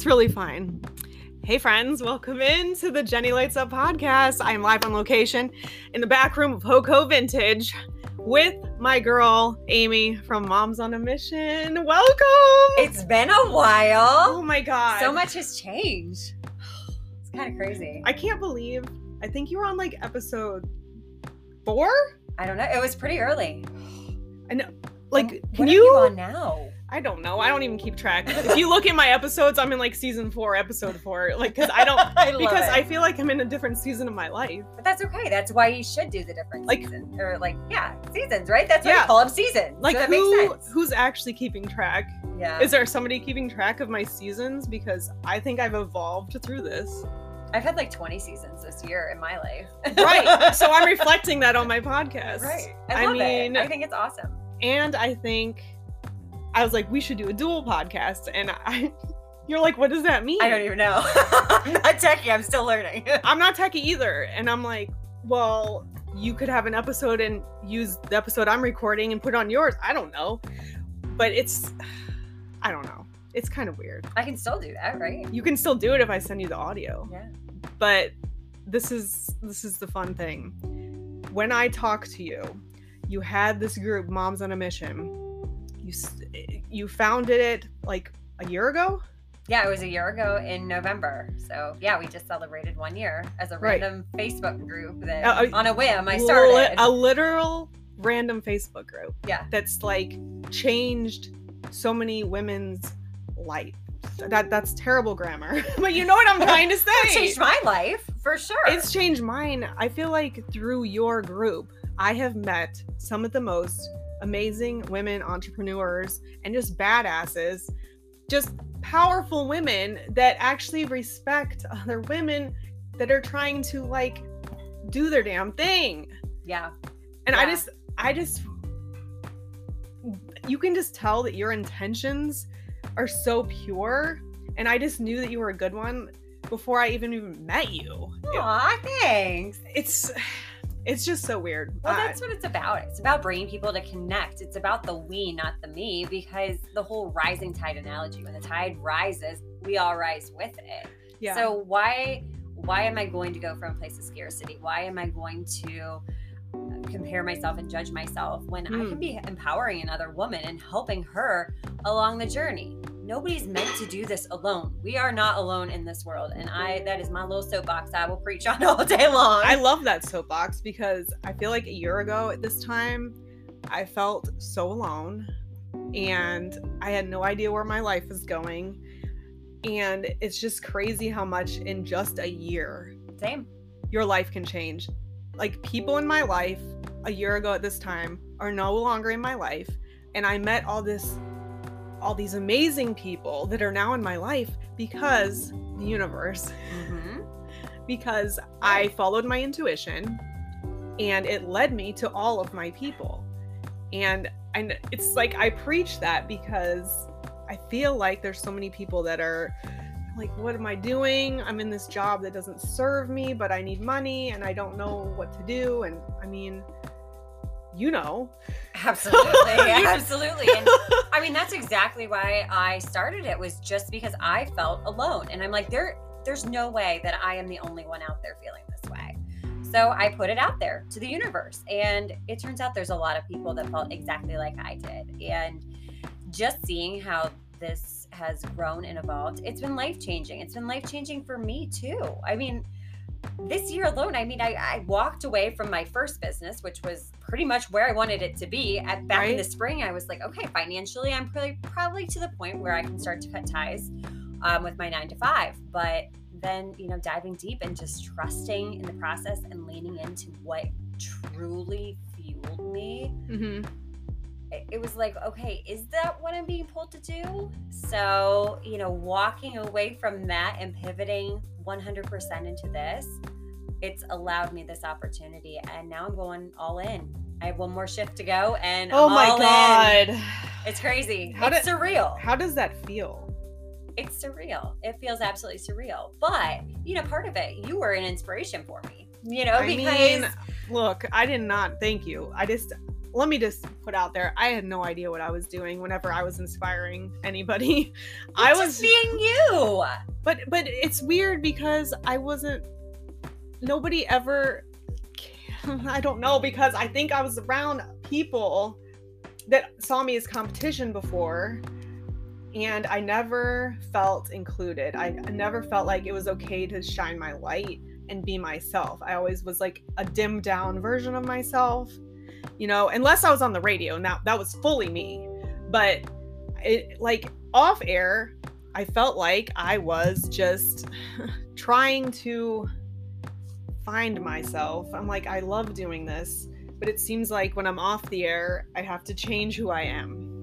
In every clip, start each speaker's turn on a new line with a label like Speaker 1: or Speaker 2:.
Speaker 1: It's really fine. Hey, friends, welcome in to the Jenny Lytes Up podcast. I am live on location in the back room of Hoco Vintage with my girl, Amy from Moms on a Mission. Welcome.
Speaker 2: It's been a while.
Speaker 1: oh my God.
Speaker 2: So much has changed. It's kind of crazy.
Speaker 1: I can't believe, I think you were on like episode four?
Speaker 2: I don't know. It was pretty early.
Speaker 1: I know. Like, can
Speaker 2: what are
Speaker 1: you?
Speaker 2: you on now?
Speaker 1: I don't know. I don't even keep track. If you look at my episodes, I'm in like season four, episode four. Like, because I don't,
Speaker 2: I
Speaker 1: because
Speaker 2: it.
Speaker 1: I feel like I'm in a different season of my life.
Speaker 2: But that's okay. That's why you should do the different
Speaker 1: Like-
Speaker 2: seasons. Or like, yeah, seasons, right? That's why
Speaker 1: Yeah.
Speaker 2: you call them seasons.
Speaker 1: Like,
Speaker 2: so that
Speaker 1: who,
Speaker 2: makes sense.
Speaker 1: who's actually keeping track?
Speaker 2: Yeah.
Speaker 1: Is there somebody keeping track of my seasons? Because I think I've evolved through this.
Speaker 2: I've had like 20 seasons this year in my life.
Speaker 1: Right. so I'm reflecting that on my podcast.
Speaker 2: Right.
Speaker 1: I
Speaker 2: I
Speaker 1: mean-
Speaker 2: it. I think it's awesome.
Speaker 1: And I think I was like, we should do a dual podcast. And I, you're like, what does that mean?
Speaker 2: I don't even know. I'm not techie. I'm still learning.
Speaker 1: I'm not techie either. And I'm like, well, you could have an episode and use the episode I'm recording and put it on yours. I don't know. But it's, I don't know. It's kind of weird.
Speaker 2: I can still do that, right?
Speaker 1: You can still do it if I send you the audio.
Speaker 2: Yeah.
Speaker 1: But this is this is the fun thing. When I talk to you, you had this group, Moms on a Mission. You you founded it like a year ago.
Speaker 2: Yeah, it was a year ago in November. So yeah, we just celebrated one year as a
Speaker 1: Right.
Speaker 2: random Facebook group that
Speaker 1: Uh, uh,
Speaker 2: on a whim I started.
Speaker 1: a literal random Facebook group.
Speaker 2: Yeah.
Speaker 1: That's like changed so many women's life. That that's terrible grammar. but you know what I'm trying to say.
Speaker 2: Changed my life for sure.
Speaker 1: It's changed mine. I feel like through your group, I have met some of the most amazing women entrepreneurs and just badasses, just powerful women that actually respect other women that are trying to like do their damn thing.
Speaker 2: yeah.
Speaker 1: And I just, I just, you can just tell that your intentions are so pure. And I just knew that you were a good one before I even even met you.
Speaker 2: Aw, thanks.
Speaker 1: it's it's just so weird.
Speaker 2: Well,
Speaker 1: Uh,
Speaker 2: that's what it's about. It's about bringing people to connect. It's about the we, not the me, because the whole rising tide analogy, when the tide rises, we all rise with it.
Speaker 1: yeah.
Speaker 2: So why why am I going to go from a place of scarcity? Why am I going to compare myself and judge myself when I
Speaker 1: Hmm.
Speaker 2: can be empowering another woman and helping her along the journey? Nobody's meant to do this alone. We are not alone in this world. And I that is my little soapbox I will preach on all day long.
Speaker 1: I love that soapbox because I feel like a year ago at this time, I felt so alone and I had no idea where my life was going. And it's just crazy how much in just a year
Speaker 2: Same.
Speaker 1: your life can change. Like people in my life a year ago at this time are no longer in my life and I met all this all these amazing people that are now in my life because the universe
Speaker 2: Mhm.
Speaker 1: because I followed my intuition and it led me to all of my people. And and it's like I preach that because I feel like there's so many people that are like what am I doing? I'm in this job that doesn't serve me, but I need money and I don't know what to do and I mean you know.
Speaker 2: Absolutely. absolutely. And I mean, that's exactly why I started it was just because I felt alone. And I'm like, there there's no way that I am the only one out there feeling this way. So I put it out there to the universe. And it turns out there's a lot of people that felt exactly like I did. And just seeing how this has grown and evolved, it's been life changing. It's been life changing for me too. I mean, this year alone, I mean, I, I walked away from my first business, which was pretty much where I wanted it to be. At back in the spring, I was like, okay, financially, I'm probably probably to the point where I can start to cut ties um, with my nine to five. But then, you know, diving deep and just trusting in the process and leaning into what truly fueled me
Speaker 1: Mhm.
Speaker 2: it it was like, okay, is that what I'm being pulled to do? So, you know, walking away from that and pivoting 100% into this, it's allowed me this opportunity. And now I'm going all in. I have one more shift to go and
Speaker 1: Oh
Speaker 2: I'm
Speaker 1: my
Speaker 2: all in.
Speaker 1: god.
Speaker 2: It's crazy.
Speaker 1: How
Speaker 2: it's
Speaker 1: did-
Speaker 2: surreal.
Speaker 1: How does that feel?
Speaker 2: it's surreal. It feels absolutely surreal. But, you know, part of it, you were an inspiration for me. You know,
Speaker 1: I
Speaker 2: because
Speaker 1: mean, look, I did not thank you. I just let me just put out there I had no idea what I was doing whenever I was inspiring anybody. I was
Speaker 2: being you.
Speaker 1: but but it's weird because I wasn't nobody ever I don't know because I think I was around people that saw me as competition before and I never felt included. I, never felt like it was okay to shine my light and be myself. I always was like a dimmed down version of myself, you know, unless I was on the radio. Now that was fully me. But it like off air, I felt like I was just trying to find myself. I'm like, I love doing this, but it seems like when I'm off the air, I have to change who I am.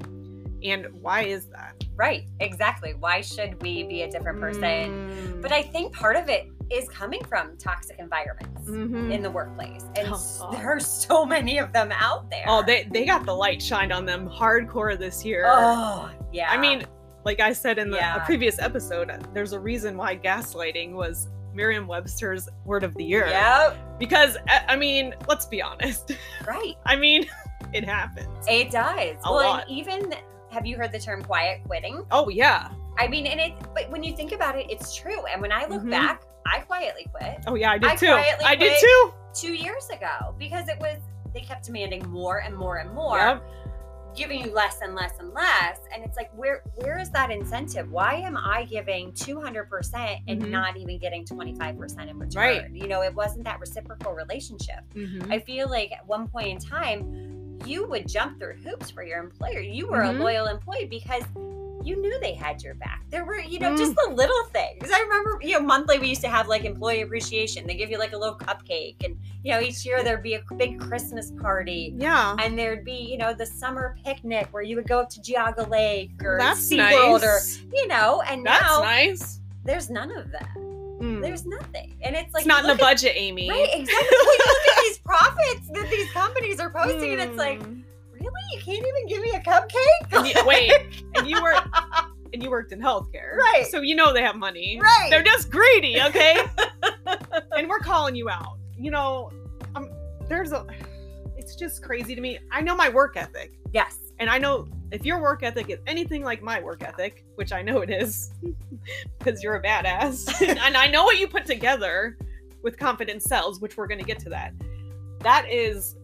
Speaker 1: And why is that?
Speaker 2: Right, exactly. Why should we be a different person?
Speaker 1: Mm.
Speaker 2: But I think part of it is coming from toxic environments
Speaker 1: Mhm.
Speaker 2: in the workplace. And
Speaker 1: Oh.
Speaker 2: there are so many of them out there.
Speaker 1: Oh, they they got the light shined on them hardcore this year.
Speaker 2: Oh, yeah.
Speaker 1: I mean, like I said in the a
Speaker 2: Yeah.
Speaker 1: previous episode, there's a reason why gaslighting was Merriam-Webster's word of the year.
Speaker 2: Yep,
Speaker 1: Because I mean, let's be honest.
Speaker 2: right.
Speaker 1: I mean, it happens.
Speaker 2: It does.
Speaker 1: A
Speaker 2: well,
Speaker 1: lot.
Speaker 2: and even have you heard the term quiet quitting?
Speaker 1: Oh yeah.
Speaker 2: I mean, and it, but when you think about it, it's true. And when I look
Speaker 1: Mhm.
Speaker 2: back, I quietly quit
Speaker 1: Oh yeah, I did
Speaker 2: I
Speaker 1: too.
Speaker 2: quietly
Speaker 1: I did too.
Speaker 2: two years ago because it was, they kept demanding more and more and more.
Speaker 1: Yep.
Speaker 2: Giving you less and less and less and it's like where where is that incentive why am i giving 200% and
Speaker 1: Mhm.
Speaker 2: not even getting 25% in return
Speaker 1: Right.
Speaker 2: you know it wasn't that reciprocal relationship
Speaker 1: Mhm.
Speaker 2: i feel like at one point in time you would jump through hoops for your employer you were
Speaker 1: Mhm.
Speaker 2: a loyal employee because you knew they had your back. There were, you know,
Speaker 1: Mm.
Speaker 2: just the little things. I remember, you know, monthly we used to have like employee appreciation. They give you like a little cupcake, and you know, each year there'd be a big Christmas party
Speaker 1: Yeah.
Speaker 2: and there'd be you know the summer picnic where you would go up to Geauga Lake or
Speaker 1: That's
Speaker 2: SeaWorld
Speaker 1: nice.
Speaker 2: or you know and
Speaker 1: That's
Speaker 2: now
Speaker 1: nice.
Speaker 2: there's none of that
Speaker 1: Mm.
Speaker 2: there's nothing and it's like
Speaker 1: it's not in the budget, Amy.
Speaker 2: right exactly look at these profits that these companies are posting and it's like
Speaker 1: Mm.
Speaker 2: You can't even give me a cupcake
Speaker 1: And you- wait, and you were and you worked in healthcare,
Speaker 2: Right.
Speaker 1: So you know they have money.
Speaker 2: right
Speaker 1: They're just greedy, okay? and we're calling you out. You know, um, there's a. It's just crazy to me. I know my work ethic,
Speaker 2: yes
Speaker 1: and I know if your work ethic is anything like my work ethic, which I know it is, because you're a badass, and I know what you put together with confidence sells, which we're going to get to that. That is,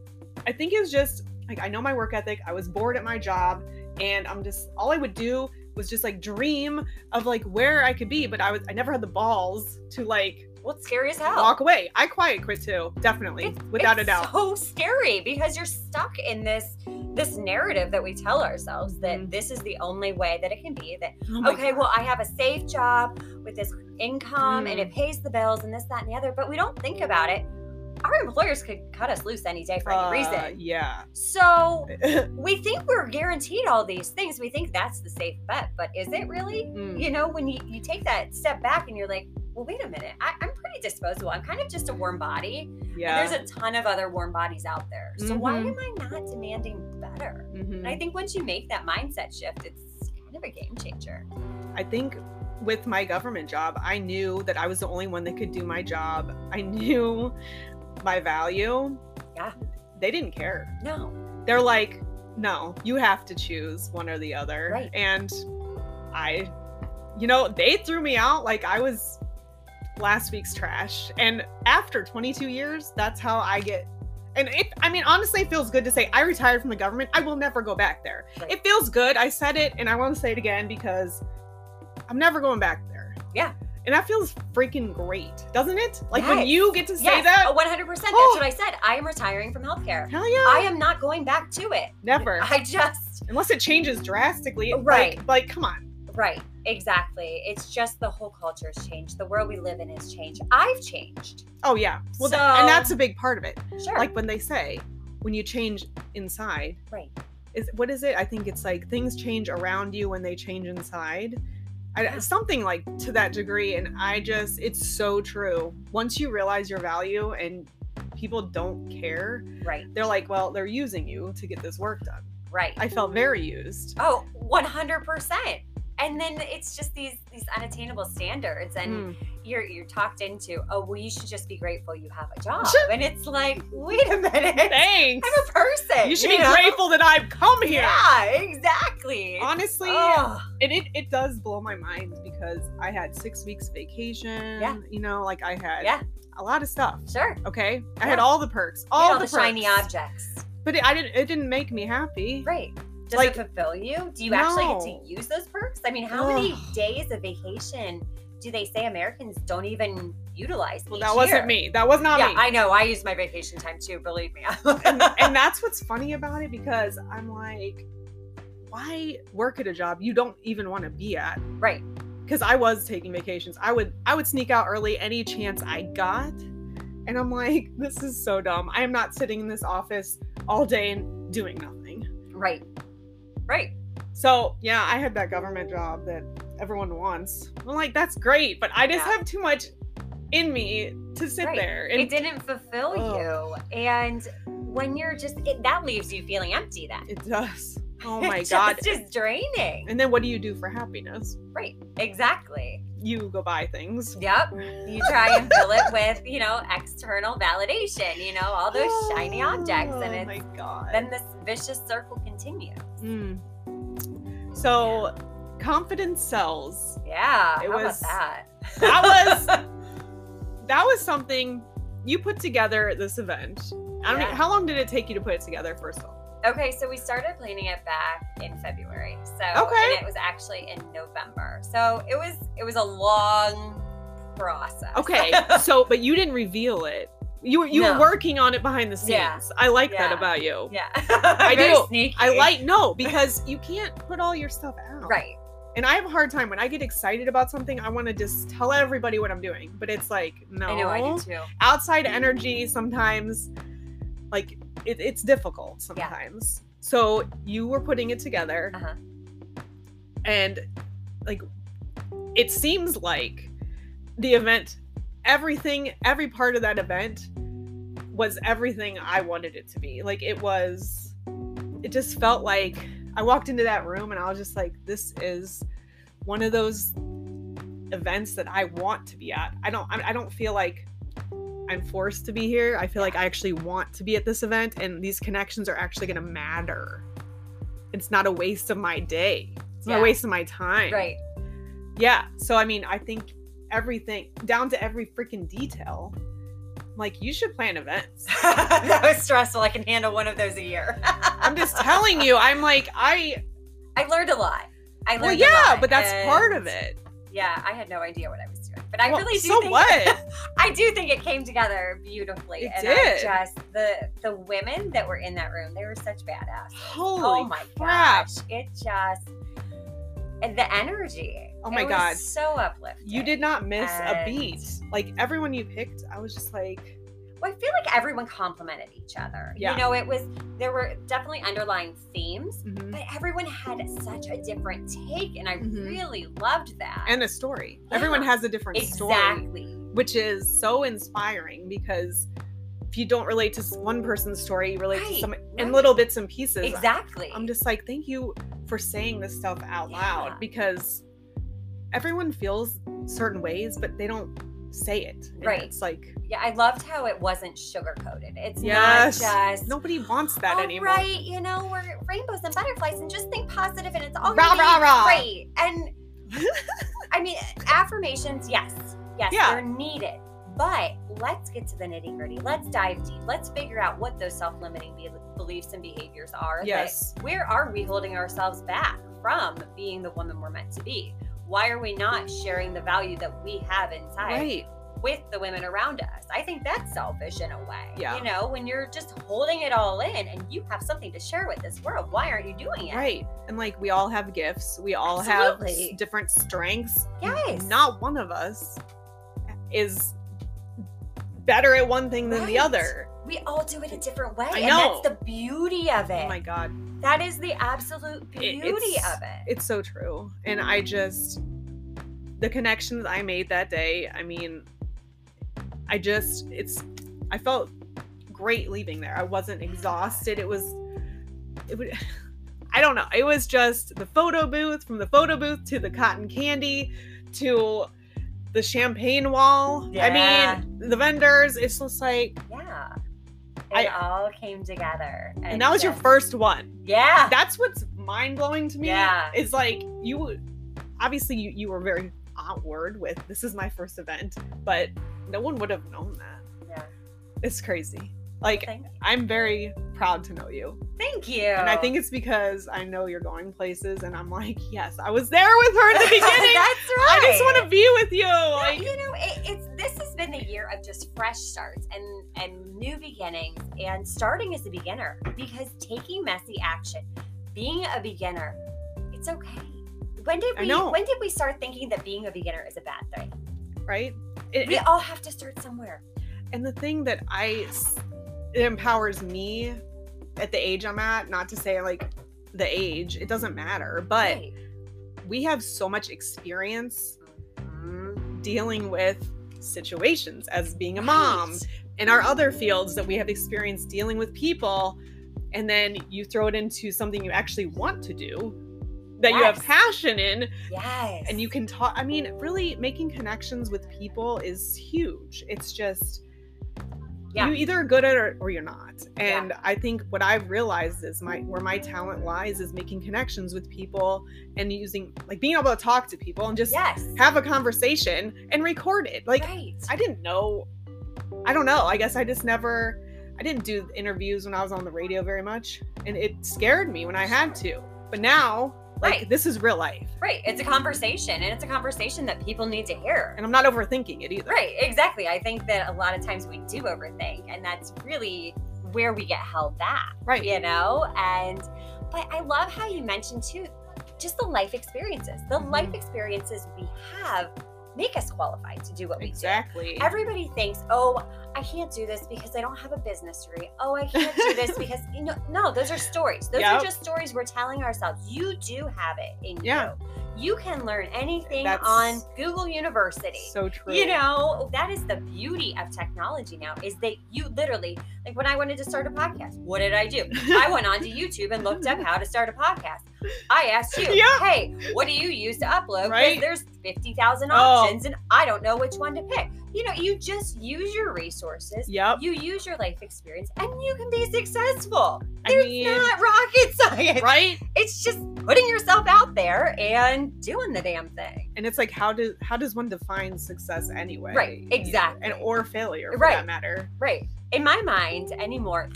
Speaker 1: I think, is just like I know my work ethic. I was bored at my job, and I'm just all I would do was just like dream of like where I could be, but I was I never had the balls to like
Speaker 2: well it's scary as hell
Speaker 1: walk away. I quiet quit too, definitely,
Speaker 2: It's-
Speaker 1: without a doubt.
Speaker 2: so scary because you're stuck in this this narrative that we tell ourselves that
Speaker 1: Mhm.
Speaker 2: this is the only way that it can be that
Speaker 1: Oh
Speaker 2: okay,
Speaker 1: God.
Speaker 2: well, I have a safe job with this income and
Speaker 1: Mm.
Speaker 2: it pays the bills and this, that, and the other, but we don't think about it. Our employers could cut us loose any day for any
Speaker 1: Uh,
Speaker 2: reason.
Speaker 1: yeah.
Speaker 2: So we think we're guaranteed all these things. We think that's the safe bet, but is it really?
Speaker 1: Mm.
Speaker 2: You know, when you, you take that step back and you're like, well, wait a minute, I, I'm pretty disposable. I'm kind of just a warm body.
Speaker 1: yeah.
Speaker 2: And there's a ton of other warm bodies out there. So why
Speaker 1: Mhm.
Speaker 2: am I not demanding better?
Speaker 1: Mhm.
Speaker 2: And I think once you make that mindset shift, it's kind of a game changer.
Speaker 1: I think with my government job, I knew that I was the only one that could do my job. I knew my value.
Speaker 2: Yeah.
Speaker 1: They didn't care.
Speaker 2: No.
Speaker 1: They're like, no, you have to choose one or the other.
Speaker 2: Right.
Speaker 1: And I, you know, they threw me out like I was last week's trash. And after 22 years, that's how I get. And it, I mean, honestly, it feels good to say I retired from the government. I will never go back there.
Speaker 2: Right.
Speaker 1: It feels good. I said it and I want to say it again because I'm never going back there.
Speaker 2: Yeah.
Speaker 1: And that feels freaking great, doesn't it? Like when you get to say
Speaker 2: yes,
Speaker 1: that,
Speaker 2: oh, 100%. That's
Speaker 1: Oh.
Speaker 2: what I said. I am retiring from healthcare.
Speaker 1: hell yeah.
Speaker 2: I am not going back to it.
Speaker 1: never.
Speaker 2: I just,
Speaker 1: Unless it changes drastically.
Speaker 2: Right.
Speaker 1: Like, like come on.
Speaker 2: right, exactly. It's just the whole culture has changed. The world we live in has changed. I've changed.
Speaker 1: Oh yeah. Well,
Speaker 2: So-
Speaker 1: and that's a big part of it.
Speaker 2: Sure.
Speaker 1: Like when they say, when you change inside,
Speaker 2: right.
Speaker 1: is what is it? I think it's like things change around you when they change inside. I, something like to that degree, and I just it's so true. Once you realize your value and people don't care,
Speaker 2: Right.
Speaker 1: they're like, well, they're using you to get this work done.
Speaker 2: Right.
Speaker 1: I felt very used.
Speaker 2: Oh, 100%. And then it's just these these unattainable standards and
Speaker 1: Mm.
Speaker 2: you're you're talked into oh well you should just be grateful you have a job and it's like wait a minute
Speaker 1: Thanks.
Speaker 2: i'm a person
Speaker 1: You should be
Speaker 2: know?
Speaker 1: grateful that I've come here.
Speaker 2: yeah exactly
Speaker 1: Honestly, and it, it does blow my mind because I had six weeks vacation.
Speaker 2: Yeah.
Speaker 1: You know, like I had
Speaker 2: Yeah.
Speaker 1: a lot of stuff.
Speaker 2: sure
Speaker 1: Okay. I had all the perks.
Speaker 2: You
Speaker 1: All
Speaker 2: all
Speaker 1: the,
Speaker 2: the, shiny objects
Speaker 1: But it, I didn't it didn't make me happy.
Speaker 2: right does
Speaker 1: Like-
Speaker 2: it fulfill you do you actually get to use those perks i mean how many days of vacation do they say americans don't even utilize
Speaker 1: Well, that wasn't me. That was not
Speaker 2: yeah
Speaker 1: me.
Speaker 2: i know i use my vacation time too believe me
Speaker 1: and, and that's what's funny about it because I'm like, why work at a job you don't even want to be at?
Speaker 2: right
Speaker 1: Because I was taking vacations. I would I would sneak out early any chance I got. And I'm like, this is so dumb. I am not sitting in this office all day and doing nothing.
Speaker 2: right right
Speaker 1: So yeah, I had that government job that everyone wants. I'm like, that's great, but I just
Speaker 2: Yeah.
Speaker 1: have too much in me to sit
Speaker 2: Right.
Speaker 1: there.
Speaker 2: it didn't fulfill
Speaker 1: Ugh.
Speaker 2: you and when you're just it, that leaves you feeling empty then
Speaker 1: it does. Oh my god.
Speaker 2: It's just draining
Speaker 1: And then what do you do for happiness?
Speaker 2: right exactly
Speaker 1: You go buy things.
Speaker 2: yep you try and fill it with you know external validation you know all those shiny objects and
Speaker 1: Oh
Speaker 2: it's
Speaker 1: my god.
Speaker 2: then this vicious circle continues
Speaker 1: Mm. So confidence sells.
Speaker 2: yeah
Speaker 1: It
Speaker 2: how
Speaker 1: was-
Speaker 2: about that
Speaker 1: That was that was something you put together this event. I don't
Speaker 2: Yeah.
Speaker 1: know how long did it take you to put it together first of all?
Speaker 2: Okay so we started planning it back in february so
Speaker 1: Okay.
Speaker 2: and it was actually in november so it was it was a long process
Speaker 1: Okay. so but you didn't reveal it. You were you
Speaker 2: No.
Speaker 1: were working on it behind the scenes.
Speaker 2: Yeah.
Speaker 1: I like that about you.
Speaker 2: yeah
Speaker 1: I do.
Speaker 2: sneaky.
Speaker 1: I like no because you can't put all your stuff out.
Speaker 2: right
Speaker 1: And I have a hard time when I get excited about something. I want to just tell everybody what I'm doing, but it's like no.
Speaker 2: i know i do too
Speaker 1: outside mm-hmm. energy sometimes like it, it's difficult sometimes. So you were putting it together.
Speaker 2: Uh-huh.
Speaker 1: and like it seems like the event everything every part of that event was everything i wanted it to be. Like it was it just felt like i walked into that room and i was just like this is one of those events that i want to be at. I don't I don't feel like i'm forced to be here i feel like i actually want to be at this event and these connections are actually going to matter it's not a waste of my day it's not a waste of my time
Speaker 2: right
Speaker 1: yeah. So I mean, I think everything down to every freaking detail. Like you should plan events.
Speaker 2: that was stressful i can handle one of those a year
Speaker 1: I'm just telling you. I'm like I.
Speaker 2: i learned a lot i learned
Speaker 1: Well, yeah, but that's part of it.
Speaker 2: yeah i had no idea what i was but i
Speaker 1: Well,
Speaker 2: really do
Speaker 1: so
Speaker 2: think
Speaker 1: what?
Speaker 2: I do think it came together beautifully.
Speaker 1: It
Speaker 2: and
Speaker 1: did.
Speaker 2: I just the the women that were in that room, they were such badass.
Speaker 1: Holy
Speaker 2: oh my
Speaker 1: crap.
Speaker 2: gosh. It just and the energy.
Speaker 1: Oh my
Speaker 2: it was
Speaker 1: God.
Speaker 2: So uplifting.
Speaker 1: You did not miss a beat. Like everyone you picked, I was just like,
Speaker 2: Well, I feel like everyone complimented each other.
Speaker 1: Yeah.
Speaker 2: You know, it was there were definitely underlying themes,
Speaker 1: mhm.
Speaker 2: but everyone had such a different take, and I
Speaker 1: Mhm.
Speaker 2: really loved that.
Speaker 1: and a story.
Speaker 2: Yeah.
Speaker 1: Everyone has a different story,
Speaker 2: exactly.
Speaker 1: which is so inspiring because if you don't relate to one person's story, you relate to
Speaker 2: Right,
Speaker 1: some in
Speaker 2: right.
Speaker 1: little bits and pieces.
Speaker 2: Exactly.
Speaker 1: I'm just like, thank you for saying this stuff out
Speaker 2: Yeah.
Speaker 1: loud because everyone feels certain ways, but they don't say it. And
Speaker 2: Right.
Speaker 1: It's like
Speaker 2: Yeah, I loved how it wasn't sugar coated. It's
Speaker 1: Yes.
Speaker 2: not just
Speaker 1: nobody wants that
Speaker 2: "All
Speaker 1: anymore.
Speaker 2: right, you know, we're rainbows and butterflies and just think positive and it's all
Speaker 1: Rah, rah, rah.
Speaker 2: great. And I mean, affirmations, yes, yes,
Speaker 1: Yeah.
Speaker 2: they're needed. But let's get to the nitty gritty. Let's dive deep. Let's figure out what those self limiting be- beliefs and behaviors are.
Speaker 1: Yes.
Speaker 2: where are we holding ourselves back from being the woman we're meant to be? Why are we not sharing the value that we have inside
Speaker 1: Right.
Speaker 2: with the women around us. I think that's selfish in a way.
Speaker 1: Yeah.
Speaker 2: You know, when you're just holding it all in and you have something to share with this world, why aren't you doing it?
Speaker 1: Right. And like we all have gifts. We all have
Speaker 2: Absolutely.
Speaker 1: s- different strengths.
Speaker 2: Yes.
Speaker 1: Not one of us is better at one thing than the other.
Speaker 2: We all do it a different way.
Speaker 1: I
Speaker 2: and
Speaker 1: know.
Speaker 2: that's the beauty of it.
Speaker 1: Oh my god.
Speaker 2: That is the absolute beauty
Speaker 1: it's-
Speaker 2: of it.
Speaker 1: It's so true. And I just the connections I made that day, I mean, I just it's I felt great leaving there. I wasn't exhausted. It was it would I don't know. It was just the photo booth, from the photo booth to the cotton candy to the champagne wall.
Speaker 2: Yeah.
Speaker 1: I mean, the vendors. It's just like,
Speaker 2: It
Speaker 1: I-
Speaker 2: all came together.
Speaker 1: and that was your first one.
Speaker 2: Yeah.
Speaker 1: That's what's mind blowing to me.
Speaker 2: Yeah.
Speaker 1: Is like you, obviously you you were very outward with this is my first event, but no one would have known that.
Speaker 2: Yeah.
Speaker 1: It's crazy. Like
Speaker 2: Thank,
Speaker 1: I'm very proud to know you.
Speaker 2: thank you.
Speaker 1: And I think it's because I know you're going places and I'm like, yes, I was there with her at the beginning.
Speaker 2: That's right.
Speaker 1: I just want to be with you.
Speaker 2: No,
Speaker 1: Like,
Speaker 2: you know, it, it's this has been the year of just fresh starts and and new beginnings and starting as a beginner because taking messy action, being a beginner, it's okay. When did we
Speaker 1: know.
Speaker 2: when did we start thinking that being a beginner is a bad thing?
Speaker 1: right? It,
Speaker 2: We
Speaker 1: it-
Speaker 2: all have to start somewhere.
Speaker 1: and the thing that I, it empowers me at the age I'm at, not to say like the age, it doesn't matter, but
Speaker 2: Right.
Speaker 1: we have so much experience dealing with situations as being a mom
Speaker 2: Right.
Speaker 1: in our other fields that we have experience dealing with people and then you throw it into something you actually want to do that you have passion in
Speaker 2: Yes.
Speaker 1: and you can talk i mean really making connections with people is huge it's just
Speaker 2: Yeah.
Speaker 1: you either are good at it or you're not and i think what i've realized is my where my talent lies is making connections with people and using like being able to talk to people and just
Speaker 2: Yes.
Speaker 1: have a conversation and record it like
Speaker 2: right.
Speaker 1: I didn't know. I don't know. I guess I just never. I didn't do interviews when I was on the radio very much, and it scared me when I had to. But now, like
Speaker 2: Right.
Speaker 1: this is real life,
Speaker 2: right. It's a conversation and it's a conversation that people need to hear.
Speaker 1: and I'm not overthinking it either.
Speaker 2: Right, exactly. I think that a lot of times we do overthink, and that's really where we get held back,
Speaker 1: Right.
Speaker 2: you know? And, but I love how you mentioned too, just the life experiences. The life mm-hmm. experiences we have make us qualified to do what we do.
Speaker 1: Exactly.
Speaker 2: Everybody thinks, oh, I can't do this because I don't have a business degree. Oh, I can't do this because, you know, no, those are stories. Those
Speaker 1: Yep.
Speaker 2: are just stories we're telling ourselves. You do have it in
Speaker 1: Yeah.
Speaker 2: you. You can learn anything
Speaker 1: That's
Speaker 2: on Google University.
Speaker 1: so true.
Speaker 2: You know, that is the beauty of technology now is that you literally, like when I wanted to start a podcast, what did I do? I went onto YouTube and looked up how to start a podcast. I asked you,
Speaker 1: Yeah.
Speaker 2: hey, what do you use to upload?
Speaker 1: Right.
Speaker 2: there's 50,000
Speaker 1: Oh.
Speaker 2: options and I don't know which one to pick. You know, you just use your resources,
Speaker 1: Yep.
Speaker 2: you use your life experience, and you can be successful.
Speaker 1: I
Speaker 2: There's
Speaker 1: mean,
Speaker 2: not rocket science.
Speaker 1: right?
Speaker 2: It's just putting yourself out there and doing the damn thing.
Speaker 1: And it's like, how does how does one define success anyway?
Speaker 2: Right,
Speaker 1: You know,
Speaker 2: exactly.
Speaker 1: And or failure for
Speaker 2: Right.
Speaker 1: that matter.
Speaker 2: Right. In my mind anymore,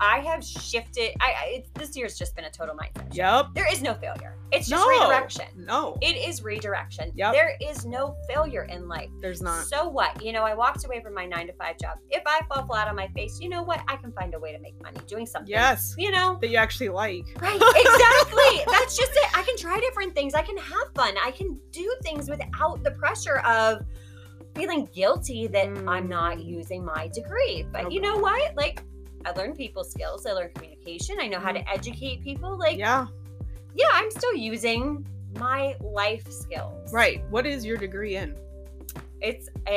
Speaker 2: I have shifted. I, I this year's just been a total mindset.
Speaker 1: Yep.
Speaker 2: There is no failure. It's just
Speaker 1: No.
Speaker 2: redirection.
Speaker 1: No.
Speaker 2: It is redirection.
Speaker 1: Yep.
Speaker 2: There is no failure in life.
Speaker 1: There's not.
Speaker 2: So what? You know, I walked away from my nine to five job. If I fall flat on my face, you know what? I can find a way to make money doing something.
Speaker 1: Yes.
Speaker 2: You know?
Speaker 1: That you actually like.
Speaker 2: Right, exactly. That's just it. I can try different things. I can have fun. I can do things without the pressure of feeling guilty that I'm not
Speaker 1: Mm.
Speaker 2: using my degree. But you know what? Like, I learned people skills. I learned communication. I know how to educate people. Like, yeah.
Speaker 1: Yeah.
Speaker 2: I'm still using my life skills.
Speaker 1: Right. What is your degree in?
Speaker 2: It's uh,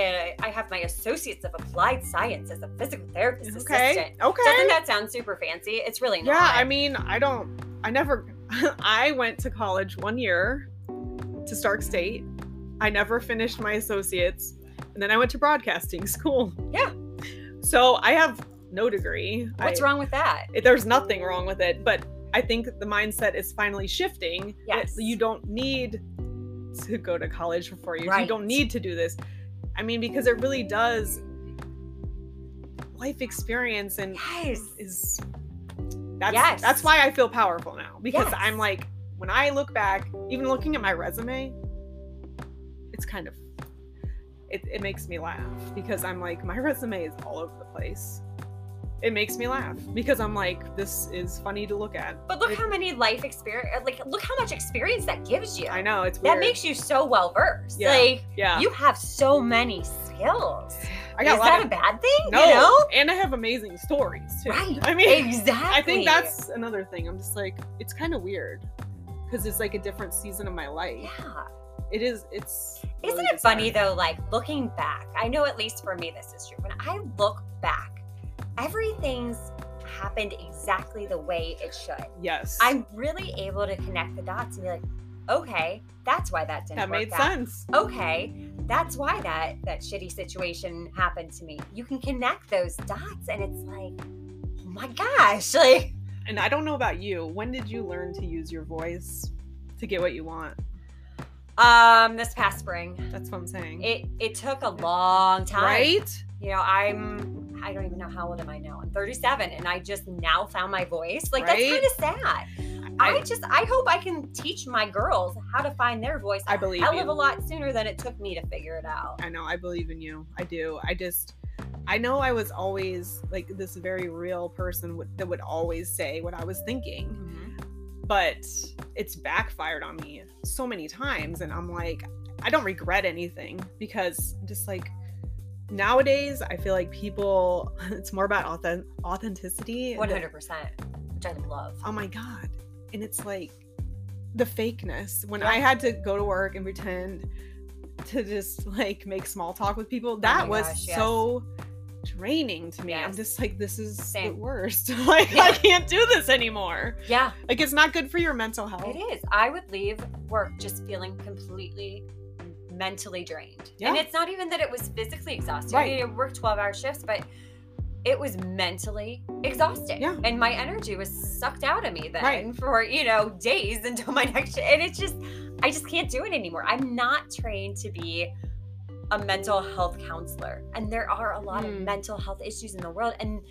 Speaker 2: I have my associates of applied science as a physical therapist
Speaker 1: Okay.
Speaker 2: assistant.
Speaker 1: Okay.
Speaker 2: Doesn't that sound super fancy? It's really not.
Speaker 1: Yeah, I mean, I don't, I never, I went to college one year to Stark State. I never finished my associates. And then I went to broadcasting school.
Speaker 2: Yeah.
Speaker 1: So I have no degree.
Speaker 2: What's
Speaker 1: I-
Speaker 2: wrong with that?
Speaker 1: There's nothing wrong with it. But I think the mindset is finally shifting.
Speaker 2: Yes.
Speaker 1: You don't need to go to college for four years. You don't need to do this. I mean, because it really does life experience and
Speaker 2: Yes.
Speaker 1: is that's
Speaker 2: Yes.
Speaker 1: that's why I feel powerful now because
Speaker 2: Yes.
Speaker 1: I'm like when I look back, even looking at my resume, it's kind of it, it makes me laugh because I'm like my resume is all over the place. It makes me laugh because I'm like this is funny to look at.
Speaker 2: But look
Speaker 1: It-
Speaker 2: how many life experience, uh, like, look how much experience that gives you.
Speaker 1: I know it's weird.
Speaker 2: That makes you so well versed.
Speaker 1: Yeah.
Speaker 2: Like,
Speaker 1: yeah.
Speaker 2: you have so many skills.
Speaker 1: I got
Speaker 2: Is
Speaker 1: a
Speaker 2: that
Speaker 1: of,
Speaker 2: a bad thing?
Speaker 1: no,
Speaker 2: You know?
Speaker 1: and I have amazing stories too.
Speaker 2: Right.
Speaker 1: I mean,
Speaker 2: Exactly.
Speaker 1: I think that's another thing. I'm just like it's kind of weird because it's like a different season of my life.
Speaker 2: Yeah.
Speaker 1: It is. It's.
Speaker 2: Isn't
Speaker 1: really
Speaker 2: it funny though, like looking back? I know at least for me this is true. When I look back, everything's happened exactly the way it should.
Speaker 1: Yes.
Speaker 2: I'm really able to connect the dots and be like, okay, that's why that didn't
Speaker 1: that
Speaker 2: work
Speaker 1: made
Speaker 2: out.
Speaker 1: sense.
Speaker 2: Okay, that's why that that shitty situation happened to me. You can connect those dots, and it's like, oh my gosh, like
Speaker 1: And I don't know about you. When did you learn to use your voice to get what you want?
Speaker 2: um, this past spring,
Speaker 1: That's what I'm saying.
Speaker 2: it it took a long time.
Speaker 1: right?
Speaker 2: You know, I'm I don't even know how old am I now. I'm 37, and I just now found my voice. Like that's kind of sad. I, just I hope I can teach my girls how to find their voice.
Speaker 1: I believe you.
Speaker 2: of a lot sooner than it took me to figure it out.
Speaker 1: I know. I believe in you. I do. I just, I know I was always like this very real person that would always say what I was thinking,
Speaker 2: Mm-hmm.
Speaker 1: but it's backfired on me so many times. And I'm like, I don't regret anything because just like nowadays, I feel like people, it's more about authentic- authenticity.
Speaker 2: Hundred percent, which I love.
Speaker 1: oh my god and it's like the fakeness when
Speaker 2: Yeah.
Speaker 1: i had to go to work and pretend to just like make small talk with people
Speaker 2: Oh
Speaker 1: that
Speaker 2: my
Speaker 1: was
Speaker 2: gosh, yes.
Speaker 1: so draining to me i'm just like this is
Speaker 2: Same.
Speaker 1: the worst like
Speaker 2: Yeah.
Speaker 1: i can't do this anymore
Speaker 2: Yeah,
Speaker 1: like it's not good for your mental health
Speaker 2: it is. I would leave work just feeling completely mentally drained. And it's not even that it was physically exhausting.
Speaker 1: Right.
Speaker 2: I worked 12 hour shifts, but it was mentally exhausting.
Speaker 1: Yeah.
Speaker 2: And my energy was sucked out of me then
Speaker 1: Right.
Speaker 2: for, you know, days until my next shift. And it's just, I just can't do it anymore. I'm not trained to be a mental health counselor. And there are a lot of
Speaker 1: Mm.
Speaker 2: mental health issues in the world. And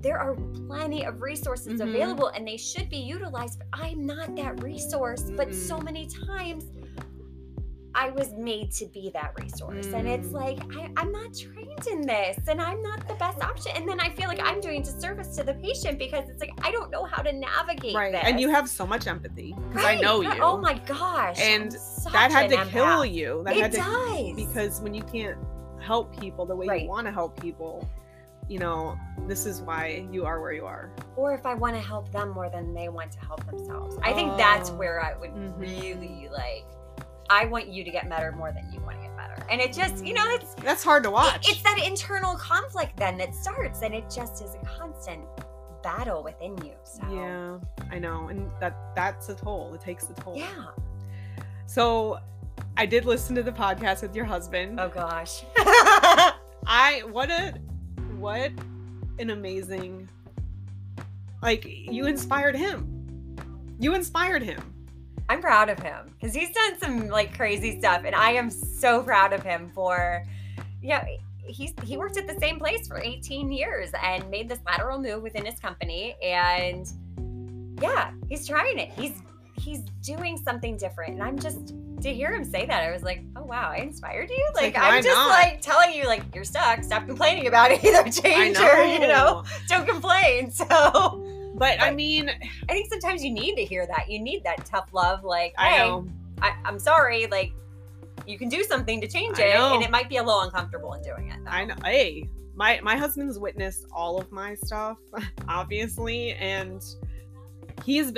Speaker 2: there are plenty of resources
Speaker 1: Mhm.
Speaker 2: available and they should be utilized, but I'm not that resource. But so many times I was made to be that resource. And it's
Speaker 1: Mm.
Speaker 2: like, I, I'm not trained in this and I'm not the best option. And then I feel like I'm doing disservice to the patient because it's like, I don't know how to navigate
Speaker 1: right
Speaker 2: this.
Speaker 1: and you have so much empathy because i know you
Speaker 2: Oh my gosh.
Speaker 1: And that had
Speaker 2: an
Speaker 1: to kill you that
Speaker 2: it
Speaker 1: had to
Speaker 2: does.
Speaker 1: because when you can't help people the way
Speaker 2: Right.
Speaker 1: you want to help people you know this is why you are where you are
Speaker 2: or if I want to help them more than they want to help themselves. I think that's
Speaker 1: Oh.
Speaker 2: where I would
Speaker 1: Mhm.
Speaker 2: really like. I want you to get better more than you want to get better, and it just you know it's
Speaker 1: that's hard to watch
Speaker 2: it's that internal conflict then that starts, and it just is a constant battle within you. So
Speaker 1: Yeah, I know, and that that's a toll. It takes a toll.
Speaker 2: yeah.
Speaker 1: So, I did listen to the podcast with your husband.
Speaker 2: Oh gosh.
Speaker 1: I what a what an amazing like you inspired him. You inspired him.
Speaker 2: I'm proud of him because he's done some like crazy stuff, and I am so proud of him for, yeah, he's he worked at the same place for 18 years and made this lateral move within his company, and yeah, he's trying it. He's he's doing something different, and I'm just to hear him say that, I was like, oh wow, I inspired you. Like,
Speaker 1: like,
Speaker 2: I'm just
Speaker 1: not?
Speaker 2: like telling you, like you're stuck. Stop complaining about it. Either change
Speaker 1: know.
Speaker 2: or you know, don't complain. So.
Speaker 1: But I mean,
Speaker 2: I think sometimes you need to hear that. You need that tough love, like,
Speaker 1: I
Speaker 2: hey,
Speaker 1: know.
Speaker 2: I, I'm sorry, like you can do something to change it, and it might be a little uncomfortable in doing it. Though.
Speaker 1: I know. Hey, my my husband's witnessed all of my stuff, obviously, and he's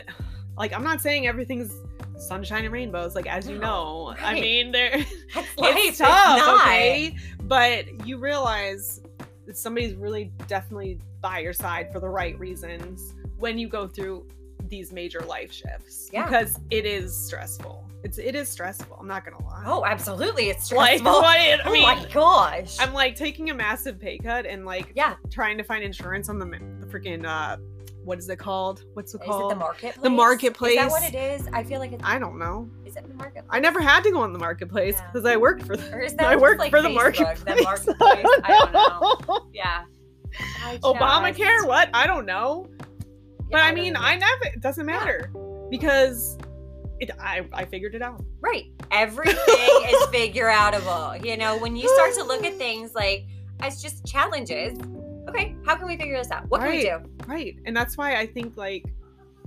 Speaker 1: like, I'm not saying everything's sunshine and rainbows, like as you
Speaker 2: No,
Speaker 1: know. I mean, there
Speaker 2: That's life.
Speaker 1: it's tough,
Speaker 2: not.
Speaker 1: okay? But you realize that somebody's really definitely by your side for the right reasons when you go through these major life shifts.
Speaker 2: Yeah.
Speaker 1: Because it is stressful. It's it is stressful. I'm not gonna lie.
Speaker 2: Oh, absolutely, it's
Speaker 1: like
Speaker 2: stressful.
Speaker 1: what? I
Speaker 2: oh
Speaker 1: mean,
Speaker 2: my gosh.
Speaker 1: I'm like taking a massive pay cut and like
Speaker 2: yeah.
Speaker 1: trying to find insurance on the, the freaking uh what is it called? What's it
Speaker 2: Is
Speaker 1: called?
Speaker 2: it the marketplace?
Speaker 1: The marketplace.
Speaker 2: Is that what it is? I feel like it's.
Speaker 1: I don't know.
Speaker 2: Is it the marketplace?
Speaker 1: I never had to go on the marketplace
Speaker 2: Yeah.
Speaker 1: because I worked for the
Speaker 2: Or is that
Speaker 1: I worked
Speaker 2: like
Speaker 1: for the
Speaker 2: Facebook,
Speaker 1: marketplace.
Speaker 2: The marketplace. I don't know. Yeah. I
Speaker 1: Obamacare? What? I don't know. But
Speaker 2: Yeah,
Speaker 1: I mean. I never. It doesn't matter because it. I I figured it out.
Speaker 2: Right. Everything is figure outable. You know, when you start to look at things like as just challenges, okay, how can we figure this out? What can we do?
Speaker 1: Right, and that's why I think like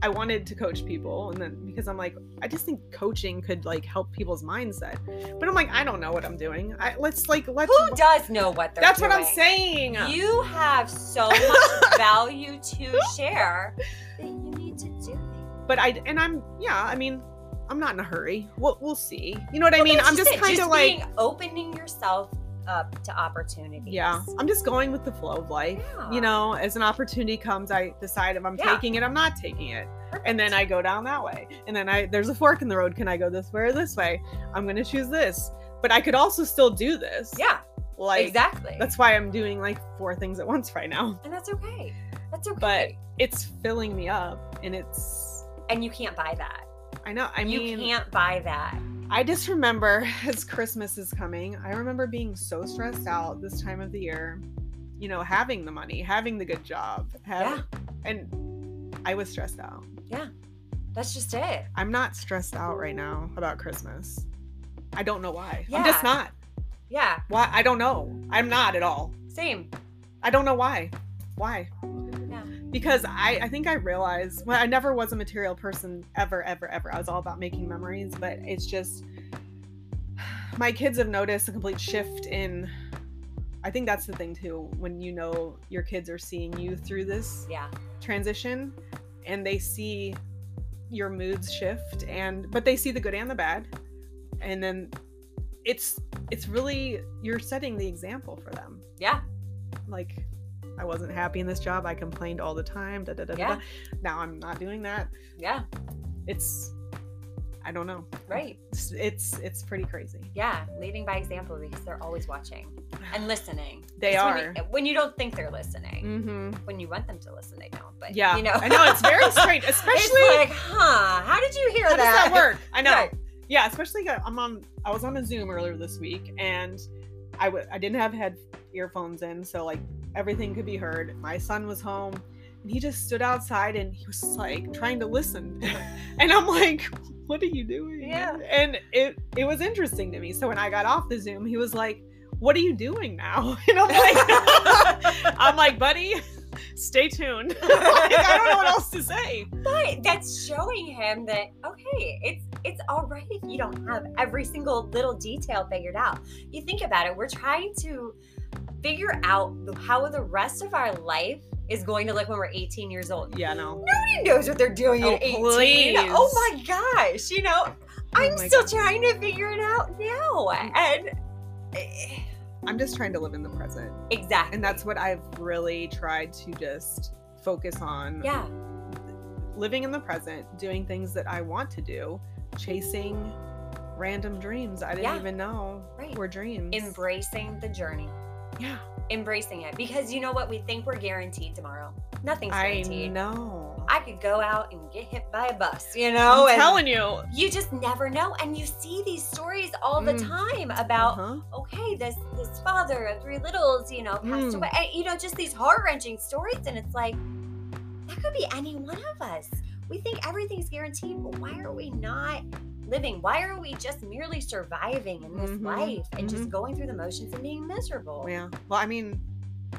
Speaker 1: I wanted to coach people, and then because I'm like, I just think coaching could like help people's mindset. But I'm like, I don't know what I'm doing. I let's like let's.
Speaker 2: Who does know what they're
Speaker 1: That's what I'm saying.
Speaker 2: You have so much value to share that you need to do
Speaker 1: but I and I'm yeah. I mean, I'm not in a hurry. We'll we'll see. You know what I mean? I'm just
Speaker 2: it.
Speaker 1: kind of like
Speaker 2: opening yourself up to opportunities.
Speaker 1: Yeah, I'm just going with the flow of life.
Speaker 2: Yeah.
Speaker 1: You know, as an opportunity comes, I decide if I'm
Speaker 2: Yeah.
Speaker 1: taking it, I'm not taking it. And then I go down that way. And then I there's a fork in the road. Can I go this way or this way? I'm gonna choose this. But I could also still do this.
Speaker 2: Yeah,
Speaker 1: Like
Speaker 2: exactly.
Speaker 1: that's why I'm doing like four things at once right now.
Speaker 2: and that's okay. That's okay.
Speaker 1: But it's filling me up and it's
Speaker 2: and you can't buy that.
Speaker 1: I know. I
Speaker 2: you
Speaker 1: mean
Speaker 2: can't buy that.
Speaker 1: I just remember as Christmas is coming, I remember being so stressed out this time of the year. You know, having the money, having the good job, have, and I was stressed out. Yeah.
Speaker 2: That's just it.
Speaker 1: I'm not stressed out right now about Christmas. I don't know why. Yeah. I'm just not.
Speaker 2: Yeah,
Speaker 1: Why? I don't know. I'm not at all.
Speaker 2: same.
Speaker 1: I don't know why. Why? Because I, I think I realized well, I never was a material person ever, ever, ever. I was all about making memories, but it's just my kids have noticed a complete shift in I think that's the thing too, when you know your kids are seeing you through this
Speaker 2: Yeah.
Speaker 1: transition and they see your moods shift and but they see the good and the bad. And then it's it's really you're setting the example for them
Speaker 2: Yeah.
Speaker 1: like I wasn't happy in this job. I complained all the time. Da, da, da,
Speaker 2: Yeah.
Speaker 1: da. Now I'm not doing that.
Speaker 2: Yeah.
Speaker 1: It's I don't know.
Speaker 2: Right.
Speaker 1: It's it's, it's pretty crazy.
Speaker 2: Yeah. Leading by example because they're always watching and listening.
Speaker 1: They
Speaker 2: It's when
Speaker 1: are.
Speaker 2: you- When you, don't think they're listening.
Speaker 1: Mm-hmm.
Speaker 2: When you want them to listen, they don't. But
Speaker 1: Yeah,
Speaker 2: you know,
Speaker 1: I know it's very strange, especially
Speaker 2: like, huh? How did you hear
Speaker 1: how does
Speaker 2: that?
Speaker 1: that work? I know.
Speaker 2: Right.
Speaker 1: Yeah, especially uh, I'm on. I was on a Zoom earlier this week, and I w- I didn't have head earphones in, so like everything could be heard. My son was home, and he just stood outside and he was like trying to listen, and I'm like, "What are you doing?"
Speaker 2: Yeah.
Speaker 1: And it it was interesting to me. So when I got off the Zoom, he was like, "What are you doing now?" And I'm like, "I'm like, buddy." Stay tuned. like, I don't know what else to say.
Speaker 2: But that's showing him that okay, it's it's all right if you don't have every single little detail figured out. You think about it, we're trying to figure out the- how the rest of our life is going to look when we're 18 years old.
Speaker 1: Yeah, no.
Speaker 2: Nobody knows what they're doing
Speaker 1: Oh,
Speaker 2: at 18.
Speaker 1: please.
Speaker 2: Oh my gosh, you know, I'm
Speaker 1: my
Speaker 2: still
Speaker 1: God.
Speaker 2: trying to figure it out now. And eh,
Speaker 1: I'm just trying to live in the present.
Speaker 2: exactly.
Speaker 1: And that's what I've really tried to just focus on.
Speaker 2: yeah,
Speaker 1: Living in the present, doing things that I want to do, chasing random dreams I didn't
Speaker 2: Yeah.
Speaker 1: even know
Speaker 2: Right.
Speaker 1: were dreams.
Speaker 2: embracing the journey.
Speaker 1: Yeah.
Speaker 2: Embracing it because you know what? We think we're guaranteed tomorrow. Nothing's guaranteed.
Speaker 1: I know.
Speaker 2: I could go out and get hit by a bus, you know?
Speaker 1: I'm
Speaker 2: and
Speaker 1: telling you.
Speaker 2: you just never know. And you see these stories all the
Speaker 1: Mm.
Speaker 2: time about,
Speaker 1: Uh-huh.
Speaker 2: okay, this this father of three littles, you know, passed
Speaker 1: Mm.
Speaker 2: away. And, you know, just these heart wrenching stories. And it's like, that could be any one of us. We think everything's guaranteed, but why are we not living? Why are we just merely surviving in this
Speaker 1: Mhm,
Speaker 2: life and just
Speaker 1: mhm.
Speaker 2: going through the motions and being miserable?
Speaker 1: Yeah. Well, I mean,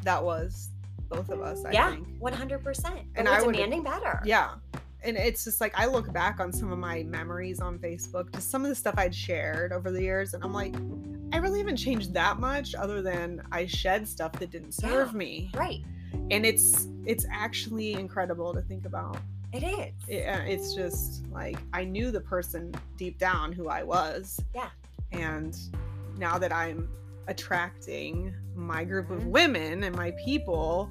Speaker 1: that was both of us, I
Speaker 2: yeah, one hundred percent.
Speaker 1: And
Speaker 2: we're
Speaker 1: I would-
Speaker 2: demanding better.
Speaker 1: Yeah. And it's just like I look back on some of my memories on Facebook, just some of the stuff I'd shared over the years, and I'm like, I really haven't changed that much other than I shed stuff that didn't serve
Speaker 2: Yeah.
Speaker 1: me.
Speaker 2: Right.
Speaker 1: And it's it's actually incredible to think about.
Speaker 2: It is.
Speaker 1: It, uh, it's just like I knew the person deep down who I was.
Speaker 2: Yeah.
Speaker 1: And now that I'm attracting my group of
Speaker 2: Mhm.
Speaker 1: women and my people,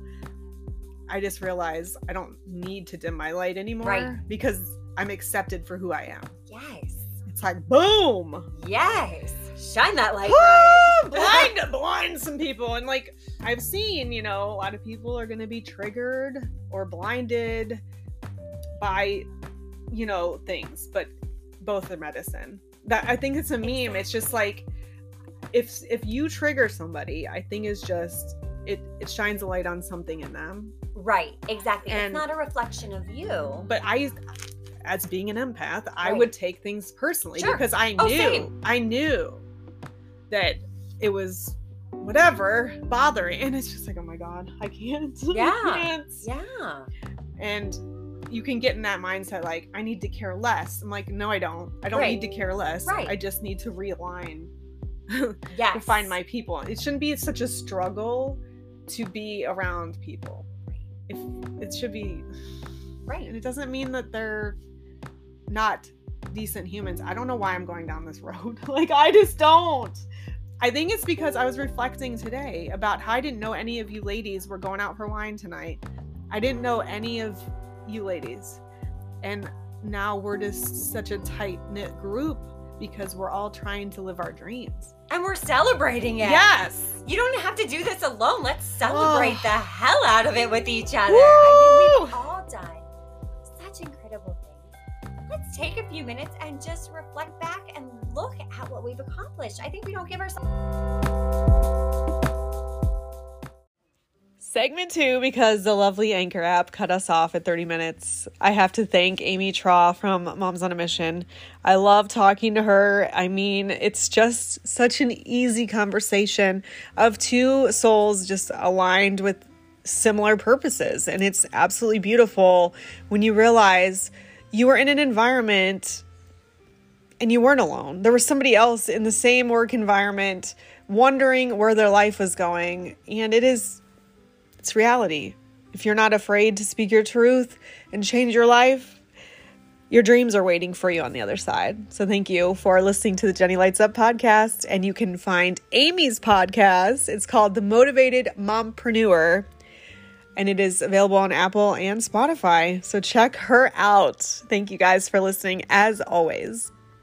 Speaker 1: I just realize I don't need to dim my light anymore
Speaker 2: Right.
Speaker 1: because I'm accepted for who I am.
Speaker 2: Yes.
Speaker 1: It's like boom,
Speaker 2: Yes. Shine that light.
Speaker 1: Woo! blind, blind some people, and like I've seen, you know, a lot of people are going to be triggered or blinded by, you know, things, but both are medicine. That I think it's a meme. It's just like if if you trigger somebody, I think is just it it shines a light on something in them.
Speaker 2: Right. Exactly.
Speaker 1: And-
Speaker 2: it's not a reflection of you.
Speaker 1: But I as being an empath, I would take things personally
Speaker 2: Sure.
Speaker 1: because I
Speaker 2: Oh,
Speaker 1: knew
Speaker 2: same.
Speaker 1: I knew that it was whatever bothering and it's just like oh my god i can't I
Speaker 2: Yeah.
Speaker 1: can't.
Speaker 2: yeah.
Speaker 1: and you can get in that mindset like i need to care less i'm like no i don't i don't
Speaker 2: Right.
Speaker 1: need to care less
Speaker 2: Right.
Speaker 1: i just need to realign
Speaker 2: Yes.
Speaker 1: to find my people it shouldn't be such a struggle to be around people if it should be
Speaker 2: right.
Speaker 1: and it doesn't mean that they're not decent humans i don't know why i'm going down this road like i just don't I think it's because I was reflecting today about how I didn't know any of you ladies were going out for wine tonight. I didn't know any of you ladies. And now we're just such a tight knit group because we're all trying to live our dreams.
Speaker 2: And we're celebrating it.
Speaker 1: Yes.
Speaker 2: You don't have to do this alone. Let's celebrate
Speaker 1: Oh.
Speaker 2: the hell out of it with each other.
Speaker 1: Woo!
Speaker 2: I mean, we've all done such incredible things. Let's take a few minutes and just reflect back and look at what we've accomplished. I think we don't give ourselves.
Speaker 1: Segment two, because the lovely Anchor app cut us off at 30 minutes. I have to thank Amy Traugh from Moms on a Mission. I love talking to her. I mean, it's just such an easy conversation of two souls just aligned with similar purposes. And it's absolutely beautiful when you realize you were in an environment and you weren't alone. There was somebody else in the same work environment wondering where their life was going. And it is it's reality. If you're not afraid to speak your truth and change your life, your dreams are waiting for you on the other side. So thank you for listening to the Jenny Lytes Up podcast. And you can find Amy's podcast. It's called The Motivated Mompreneur. And it is available on Apple and Spotify. So check her out. Thank you guys for listening as always.